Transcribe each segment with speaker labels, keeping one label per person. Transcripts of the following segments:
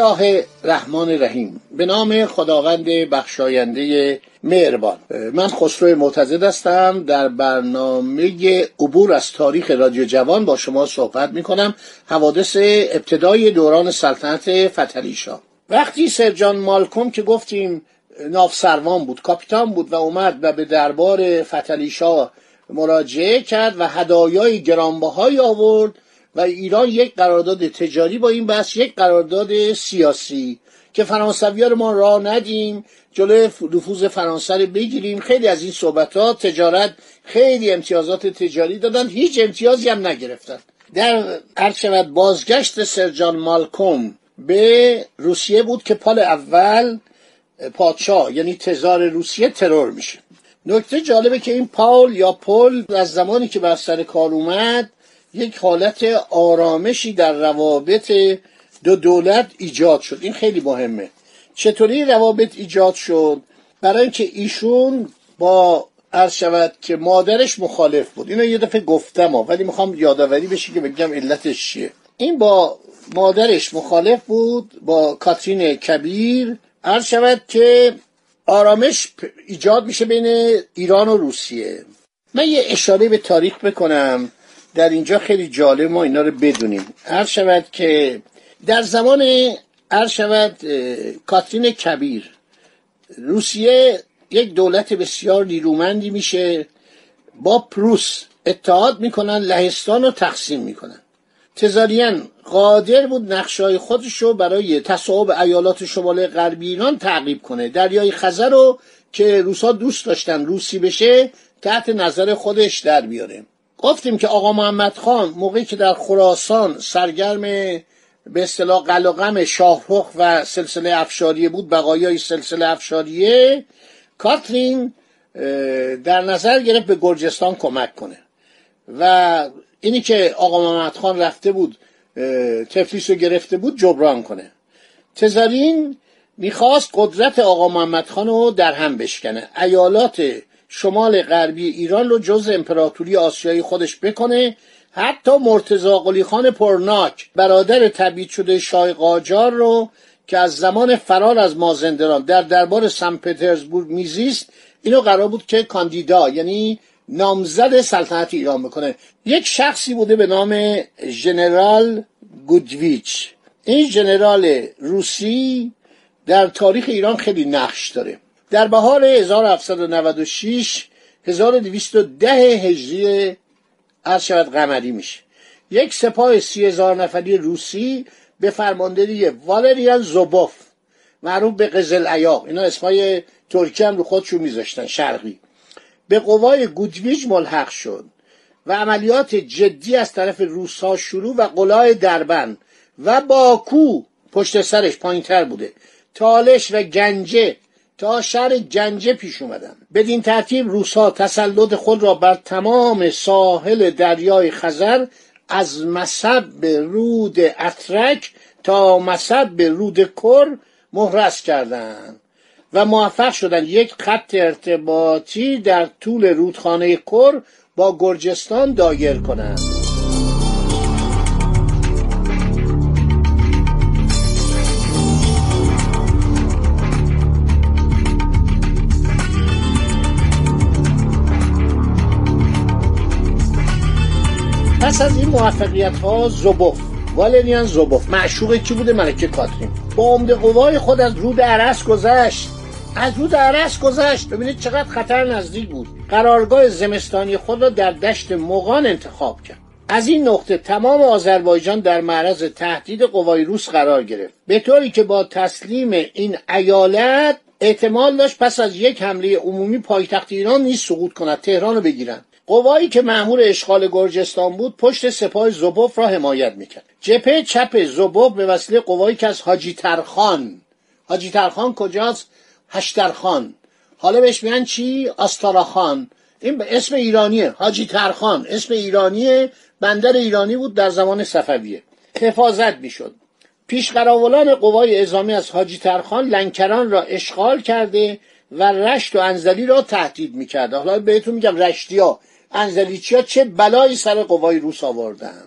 Speaker 1: الله الرحمن الرحیم. به نام خداوند بخشاینده مهربان. من خسرو معتزد هستم. در برنامه عبور از تاریخ رادیو جوان با شما صحبت می کنم حوادث ابتدای دوران سلطنت فتلیشا وقتی سرجان مالکوم که گفتیم نافسروان بود کاپیتان بود و اومد و به دربار فتلیشا مراجعه کرد و هدایای گرانبهایی آورد و ایران یک قرارداد تجاری با این بحث یک قرارداد سیاسی که فرانسوی رو ما راه ندیم جلوی نفوذ فرانسه رو بگیریم. خیلی از این صحبت تجارت خیلی امتیازات تجاری دادن هیچ امتیازی هم نگرفتن. در شود بازگشت سرجان مالکوم به روسیه بود که پال اول پادشاه یعنی تزار روسیه ترور میشه. نکته جالبه که این پاول یا پل از زمانی که بر سر کار اومد یک حالت آرامشی در روابط دو دولت ایجاد شد. این خیلی مهمه. چطوری روابط ایجاد شد؟ برای اینکه ایشون با عرض شود که مادرش مخالف بود. اینو یه دفعه گفتم ولی می‌خوام یادآوری بشه که بگم علتش چیه. این با مادرش مخالف بود با کاترین کبیر. عرض شود که آرامش ایجاد میشه بین ایران و روسیه. من یه اشاره به تاریخ بکنم. در اینجا خیلی جالب ما اینا رو بدونیم. هر شود که در زمان هر شود کاترین کبیر روسیه یک دولت بسیار نیرومندی میشه. با پروس اتحاد می‌کنن لهستان رو تقسیم می‌کنن. تزاریان قادر بود نقشای خودش رو برای تصاحب ایالات شمال غربی ایران تعقیب کنه. دریای خزر رو که روسا دوست داشتن روسی بشه تحت نظر خودش در بیاره. گفتیم که آقا محمد خان موقعی که در خراسان سرگرم به اصطلاح قلقم شاهرخ و سلسله افشاریه بود بقایای سلسله افشاریه کاترین در نظر گرفت به گرجستان کمک کنه. و اینی که آقا محمد خان رفته بود تفلیس رو گرفته بود جبران کنه. تزارین می‌خواست قدرت آقا محمد خان رو در هم بشکنه. ایالات شمال غربی ایران رو جز امپراتوری آسیایی خودش بکنه حتی مرتزا قلی خان پرناک برادر تبیید شده شاه قاجار رو که از زمان فرار از مازندران در دربار سن پترزبورگ میزیست اینو قرار بود که کاندیدا یعنی نامزد سلطنت ایران بکنه. یک شخصی بوده به نام ژنرال گودویچ. این ژنرال روسی در تاریخ ایران خیلی نقش داره. در بهار 1796 1210 هجری از شود قمری میشه. یک سپاه سی هزار نفری روسی به فرماندهی والریان زوبوف معروف به قزل ایاق اینا اسمای ترکی هم رو خودشون میذاشتن شرقی. به قوای گودویج ملحق شد و عملیات جدی از طرف روسها شروع و قلای دربن و باکو پشت سرش پایینتر بوده. تالش و گنجه تا شهر گنجه پیش اومدن بدین ترتیب روسها تسلط خود را بر تمام ساحل دریای خزر از مصب رود اترک تا مصب رود کر مهرس کردند و موفق شدند یک خط ارتباطی در طول رودخانه کر با گرجستان دایر کنند. پس از این موفقیت ها زوبوف والریان زوبوف معشوق کی بوده؟ ملکه کاترین. با عمده قوای خود از رود عرس گذشت. از رود عرس گذشت. ببینید چقدر خطر نزدیک بود. قرارگاه زمستانی خود را در دشت مغان انتخاب کرد. از این نقطه تمام آذربایجان در معرض تهدید قوای روس قرار گرفت. به طوری که با تسلیم این ایالت احتمال داشت پس از یک حمله عمومی پایتخت ایران نیز سقوط کند تهران رو بگیرند. قوایی که معمول اشغال گرجستان بود پشت سپاه زبوف را حمایت می‌کرد. جبهه چپ زبوف به وسیله قوایی که از حاجی ترخان. حاجی ترخان کجاست؟ هشترخان. حالا بهش میگن چی؟ آستاراخان. این اسم ایرانیه. حاجی ترخان. اسم ایرانیه. بندر ایرانی بود در زمان صفویه. حفاظت می‌شد. پیشقراولان قوای اعزامی از حاجی ترخان لنکران را اشغال کرده و رشت و انزلی را تهدید می‌کرد. حالا بهتون میگم رشتی ها انزلیچی ها چه بلایی سر قوای روس آوردن؟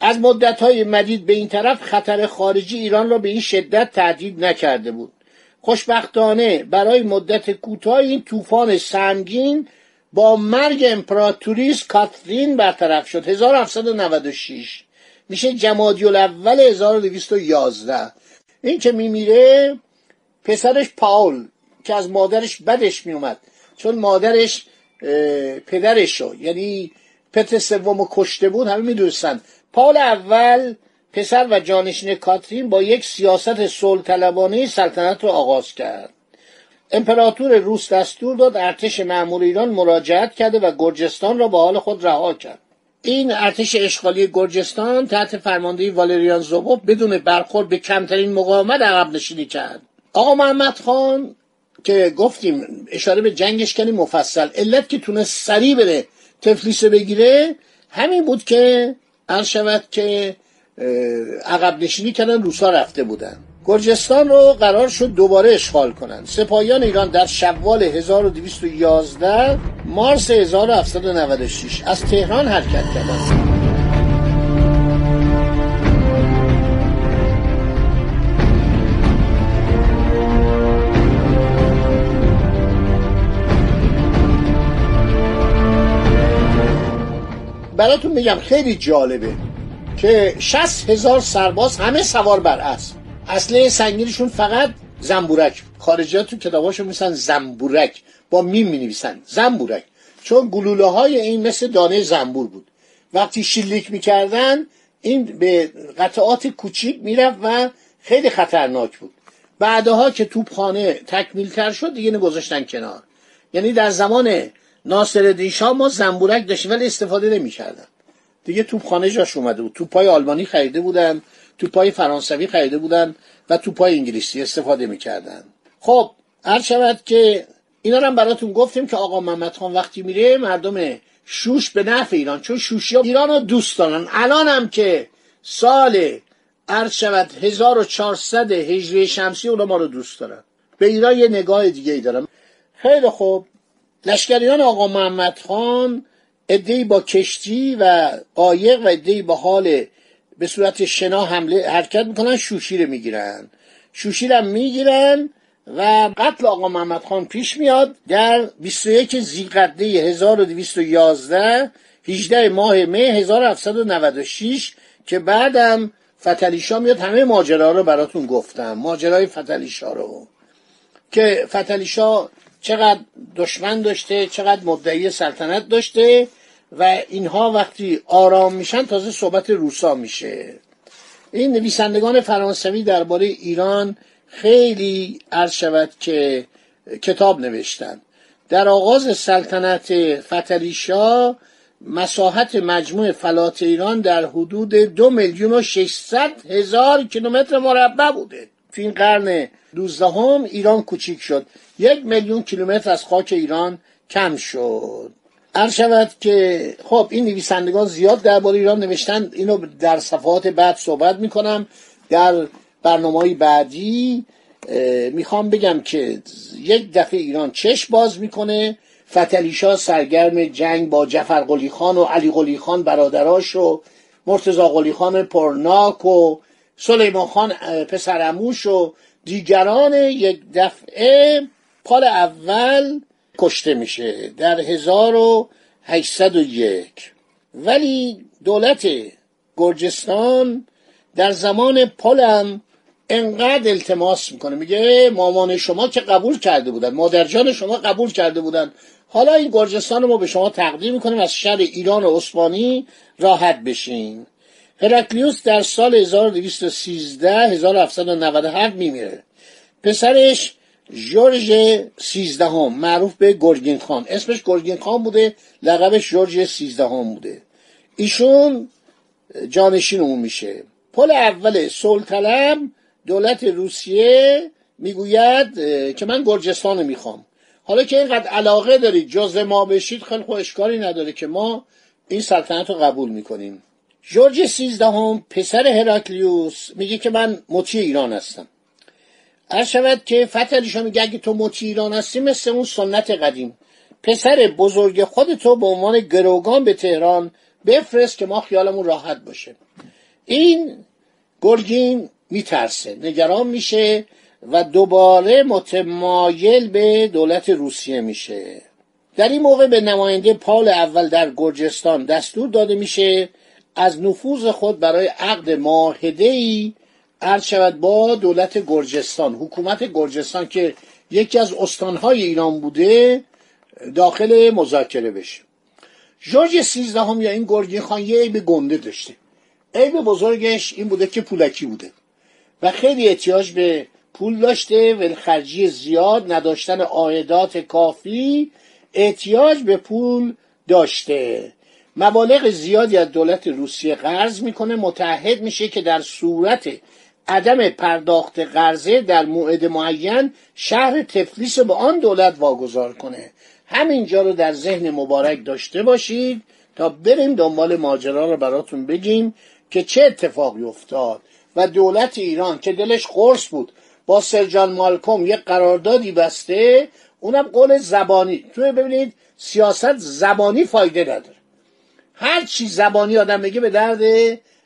Speaker 1: از مدت های مدید به این طرف خطر خارجی ایران را به این شدت تهدید نکرده بود. خوشبختانه برای مدت کوتاه این طوفان سنگین با مرگ امپراتوریس کاترین برطرف شد. 1796 میشه جمادی الاول 1211 این که میمیره پسرش پاول که از مادرش بدش میومد. چون مادرش پدرش شد یعنی پتر سوم کشته بود همه می‌دونستن. پال اول پسر و جانشین کاترین با یک سیاست صلح سلطنت را آغاز کرد. امپراتور روس دستور داد ارتش معمول ایران مراجعت کرده و گرجستان را به حال خود رها کرد. این ارتش اشغالی گرجستان تحت فرماندهی والریان زوبوف بدون برخورد به کمترین مقاومت عقب نشینی کرد. آقا محمد خان که گفتیم اشاره به جنگش کنی مفصل. علت که تونست سریع بره تفلیس بگیره همین بود که عرض شود که عقب نشینی کردن روسا رفته بودن. گرجستان رو قرار شد دوباره اشغال کنند سپاهیان ایران در شوال 1211 مارس 1796 از تهران حرکت کردند. براتون میگم خیلی جالبه که 60 هزار سرباز همه سوار بر اسب. اصله سنگینشون فقط زنبورک. خارجیات تو کتاباشو میسن زنبورک. با میم می نویسن زنبورک. چون گلوله های این مثل دانه زنبور بود. وقتی شلیک می‌کردن این به قطعات کوچیک می‌رفت و خیلی خطرناک بود. بعدها که توپخانه تکمیل تر شد دیگه گذاشتن کنار. یعنی در زمان ناصر شاه ما زنبورک داشتیم ولی استفاده نمی‌کردن. دیگه توپخانه جاش اومده بود. توپای آلمانی خریده بودن توپای فرانسوی خریده بودن و توپای انگلیسی استفاده می‌کردن. خب هر شود که اینا رو هم براتون گفتیم که آقا محمد خان وقتی میره مردم شوش به نفع ایران چون شوشی ها ایران رو دوست دارن. الان هم که سال عرض شود 1400 هجری شمسی اونا ما رو دوست دارن. به ایران یه نگاه دیگه ای دارن خیلی خوب. لشکریان آقا محمد خان ادهی با کشتی و قایق و ادهی با حال به صورت شنا حمله حرکت می‌کنن شوشیر می‌گیرن. شوشیر هم می‌گیرن و قتل آقا محمد خان پیش میاد در 21 زیقده 1211 18 ماه می 1796 که بعدم فتلیشا میاد. همه ماجرا رو براتون گفتم. ماجرای فتلیشا رو. که فتلیشا چقدر دشمن داشته چقدر مدعی سلطنت داشته و اینها وقتی آرام میشن تازه صحبت روسا میشه. این نویسندگان فرانسوی درباره ایران خیلی عرض شود که کتاب نوشتن در آغاز سلطنت فتلیشا مساحت مجموع فلات ایران در حدود دو میلیون و ششصد هزار کیلومتر مربع بوده. تو این قرن دوزدهم ایران کوچیک شد. یک میلیون کیلومتر از خاک ایران کم شد. عرض شود که خب این نویسندگان زیاد درباره ایران نوشتن. اینو در صفحات بعد صحبت می‌کنم. در برنامه بعدی می‌خوام بگم که یک دفعه ایران چشم باز می‌کنه. فتلیشا سرگرم جنگ با جفر قلی خان و علی قلی خان برادراش و مرتزا قلی خان پرناک و سلیمان خان پسرموش و دیگران یک دفعه پال اول کشته میشه در 1801 ولی دولت گرجستان در زمان پالم انقدر التماس می‌کنه. میگه مامان شما که قبول کرده بودن مادرجان شما قبول کرده بودن. حالا این گرجستان رو ما به شما تقدیم می‌کنیم از شهر ایران و عثمانی راحت بشین. هرکلیوس در سال 1213 1797 میمیره. پسرش جورج سیزدهم معروف به گرگین خان. اسمش گرگین خان بوده لقبش جورج سیزدهم بوده. ایشون جانشین اون میشه. پل اول صلح دولت روسیه می‌گوید که من گرجستان می‌خوام. حالا که اینقدر علاقه دارید جز ما بشید خیلی اشکالی نداره که ما این سلطنت رو قبول می‌کنیم. جورج سیزدهم پسر هراکلیوس میگه که من مطیع ایران هستم. هر شود که فتح میگه اگه تو مطیع ایران هستی مثل اون سنت قدیم. پسر بزرگ خودتو به عنوان گروگان به تهران بفرست که ما خیالمون راحت باشه. این گرگین میترسه نگران میشه و دوباره متمایل به دولت روسیه میشه. در این موقع به نماینده پال اول در گرجستان دستور داده میشه از نفوذ خود برای عقد معاهده ای عرض شود با دولت گرجستان. حکومت گرجستان که یکی از استانهای ایران بوده داخل مذاکره بشه. جورج سیزدهم یا این گرگین خان یه عیب گنده داشته. عیب بزرگش این بوده که پولکی بوده. و خیلی احتیاج به پول داشته و خرجی زیاد نداشتن عایدات کافی احتیاج به پول داشته. مبالغ زیادی از دولت روسیه قرض می‌کنه. متحد میشه که در صورت عدم پرداخت قرضه در موعد معین شهر تفلیس به آن دولت واگذار کنه. همینجا رو در ذهن مبارک داشته باشید تا بریم دنبال ماجرا رو براتون بگیم که چه اتفاقی افتاد و دولت ایران که دلش قرص بود با سرجان مالکوم یک قراردادی بسته اونم قول زبانی. توی ببینید سیاست زبانی فایده نداره. هر چی زبانی آدم بگه به درد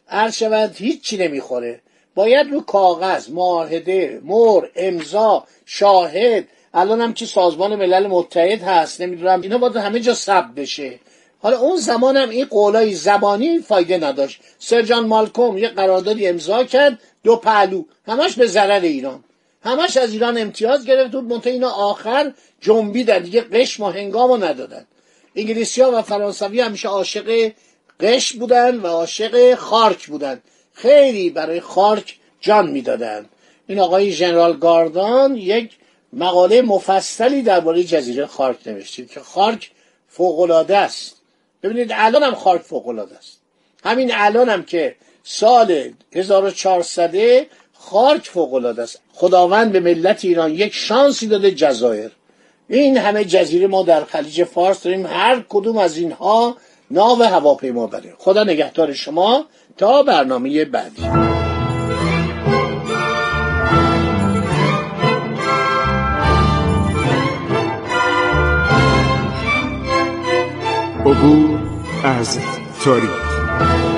Speaker 1: عرض شود هیچی نمی‌خوره. باید رو کاغذ معاهده مر امضا شاهد. الان هم که سازمان ملل متحد هست نمی‌دونم اینا باید همه جا ثبت بشه. حالا اون زمان هم این قولای زبانی فایده نداشت. سرجان مالکوم یه قراردادی امضا کرد دو پهلو. همش به ضرر ایران. همش از ایران امتیاز گرفت بود منتها اینا آخر جنبیدن. دیگه قشم و هنگامو ندادن. انگلیسی ها و فرانسوی همیشه عاشق قش بودن و عاشق خارک بودن. خیلی برای خارک جان می‌دادن. این آقای ژنرال گاردان یک مقاله مفصلی درباره جزیره خارک نوشتید که خارک فوقالعاده است. ببینید الان هم خارک فوقالعاده است. همین الان هم که سال 1400 خارک فوقالعاده است. خداوند به ملت ایران یک شانسی داده جزایر. این همه جزیره ما در خلیج فارس داریم. هر کدوم از اینها ناو هواپیما بره. خدا نگهدار شما تا برنامه بعدی.
Speaker 2: عبور از تاریخ.